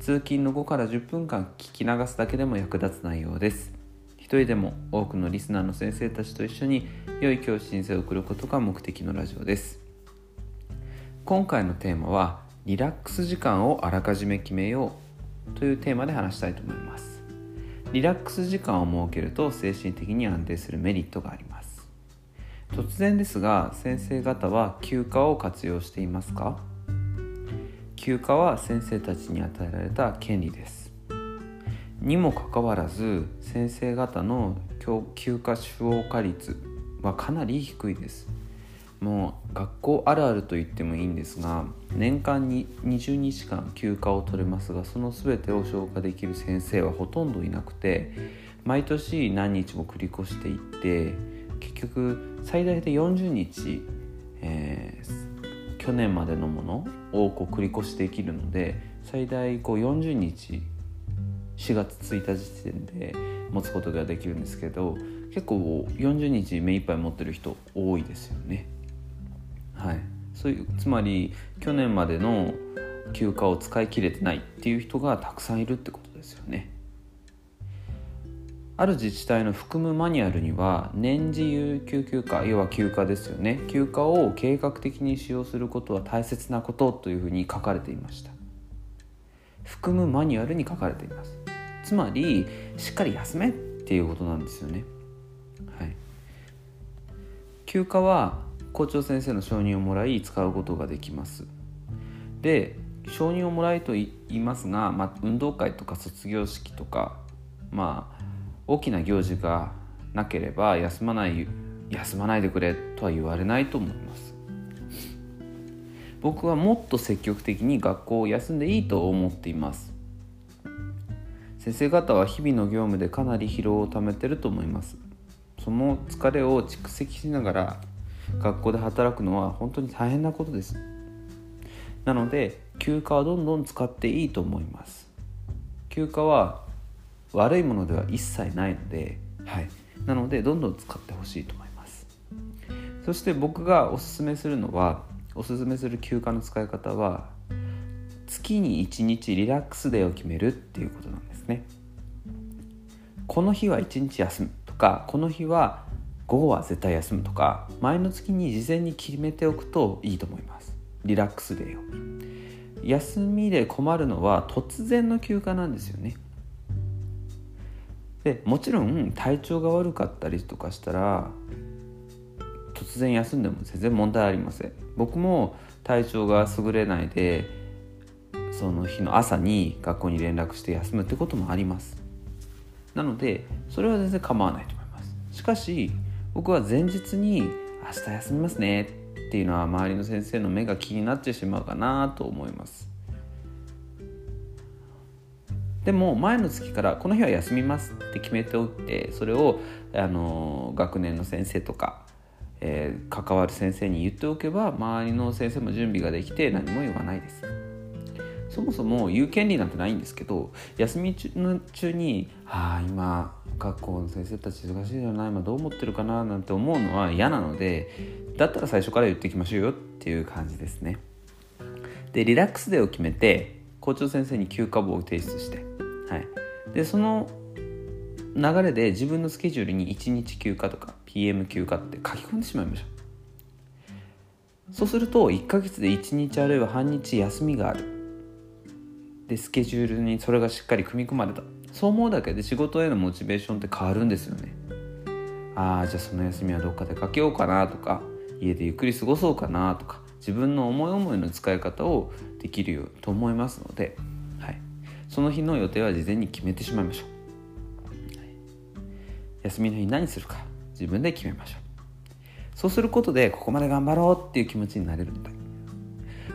通勤の5から10分間聞き流すだけでも役立つ内容です。一人でも多くのリスナーの先生たちと一緒に良い教師人生を送ることが目的のラジオです。今回のテーマはリラックス時間をあらかじめ決めようというテーマで話したいと思います。リラックス時間を設けると精神的に安定するメリットがあります。突然ですが先生方は休暇を活用していますか？休暇は先生たちに与えられた権利です。にもかかわらず先生方の休暇消化率はかなり低いです。もう学校あるあると言ってもいいんですが年間に20日間休暇を取れますがその全てを消化できる先生はほとんどいなくて毎年何日も繰り越していって結局最大で40日、えー、去年までのものをこう繰り越しできるので最大こう40日4月1日時点で持つことができるんですけど結構40日目いっぱい持ってる人多いですよね。はい、そういうつまり去年までの休暇を使い切れてないっていう人がたくさんいるってことですよね。ある自治体の含むマニュアルには年次有給休暇要は休暇ですよね。休暇を計画的に使用することは大切なことというふうに書かれていました。含むマニュアルに書かれています。つまりしっかり休めっていうことなんですよね。はい。休暇は校長先生の承認をもらい使うことができます。で承認をもらいと言いますが、まあ、運動会とか卒業式とかまあ大きな行事がなければ休まない休まないでくれとは言われないと思います。僕はもっと積極的に学校を休んでいいと思っています。先生方は日々の業務でかなり疲労をためてると思います。その疲れを蓄積しながら学校で働くのは本当に大変なことです。なので休暇はどんどん使っていいと思います。休暇は悪いものでは一切ないので、はい、なのでどんどん使ってほしいと思います。そして僕がおすすめするのはおすすめする休暇の使い方は月に1日リラックスデーを決めるっていうことなんですね。この日は1日休むとかこの日は午後は絶対休むとか前の月に事前に決めておくといいと思います。リラックスデーを。休みで困るのは突然の休暇なんですよね。でもちろん体調が悪かったりとかしたら突然休んでも全然問題ありません。僕も体調が優れないでその日の朝に学校に連絡して休むってこともあります。なのでそれは全然構わないと思います。しかし僕は前日に明日休みますねっていうのは周りの先生の目が気になってしまうかなと思います。でも前の月からこの日は休みますって決めておいてそれをあの学年の先生とか、えー、関わる先生に言っておけば周りの先生も準備ができて何も言わないです。そもそも言う権利なんてないんですけど休み中に「ああ今学校の先生たち忙しいじゃない今どう思ってるかな」なんて思うのは嫌なのでだったら最初から言っていきましょうよっていう感じですね。でリラックスデーを決めて校長先生に休暇簿を提出してはい、でその流れで自分のスケジュールに1日休暇とか PM 休暇って書き込んでしまいましょうそうすると1ヶ月で1日あるいは半日休みがある。でスケジュールにそれがしっかり組み込まれた。そう思うだけで仕事へのモチベーションって変わるんですよね。ああじゃあその休みはどっかでかけようかなとか家でゆっくり過ごそうかなとか自分の思い思いの使い方をできるよと思いますのでその日の予定は事前に決めてしまいましょう。休みの日何するか自分で決めましょう。そうすることでここまで頑張ろうっていう気持ちになれるんだ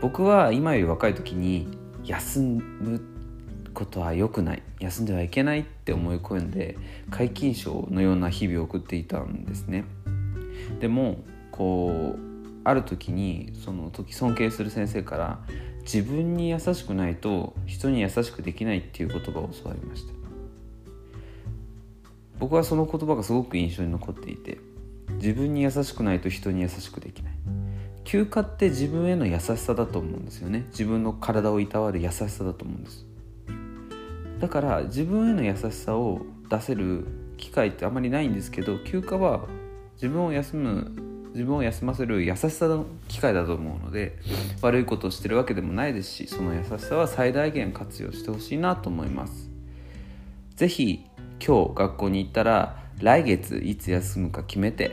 僕は今より若い時に休むことは良くない休んではいけないって思い込んで皆勤賞のような日々を送っていたんですね。でもこうある時にその時尊敬する先生から自分に優しくないと人に優しくできないっていう言葉を教わりました。僕はその言葉がすごく印象に残っていて自分に優しくないと人に優しくできない。休暇って自分への優しさだと思うんですよね。自分の体をいたわる優しさだと思うんです。だから自分への優しさを出せる機会ってあまりないんですけど休暇は自分を休む自分を休ませる優しさの機会だと思うので悪いことをしてるわけでもないですしその優しさは最大限活用してほしいなと思います。是非今日学校に行ったら来月いつ休むか決めて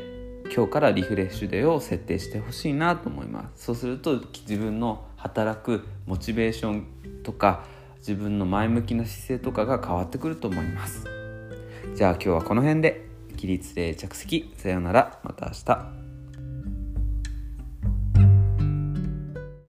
今日からリフレッシュデーを設定してほしいなと思います。そうすると自分の働くモチベーションとか自分の前向きな姿勢とかが変わってくると思います。じゃあ今日はこの辺で起立で着席。さようなら。また明日。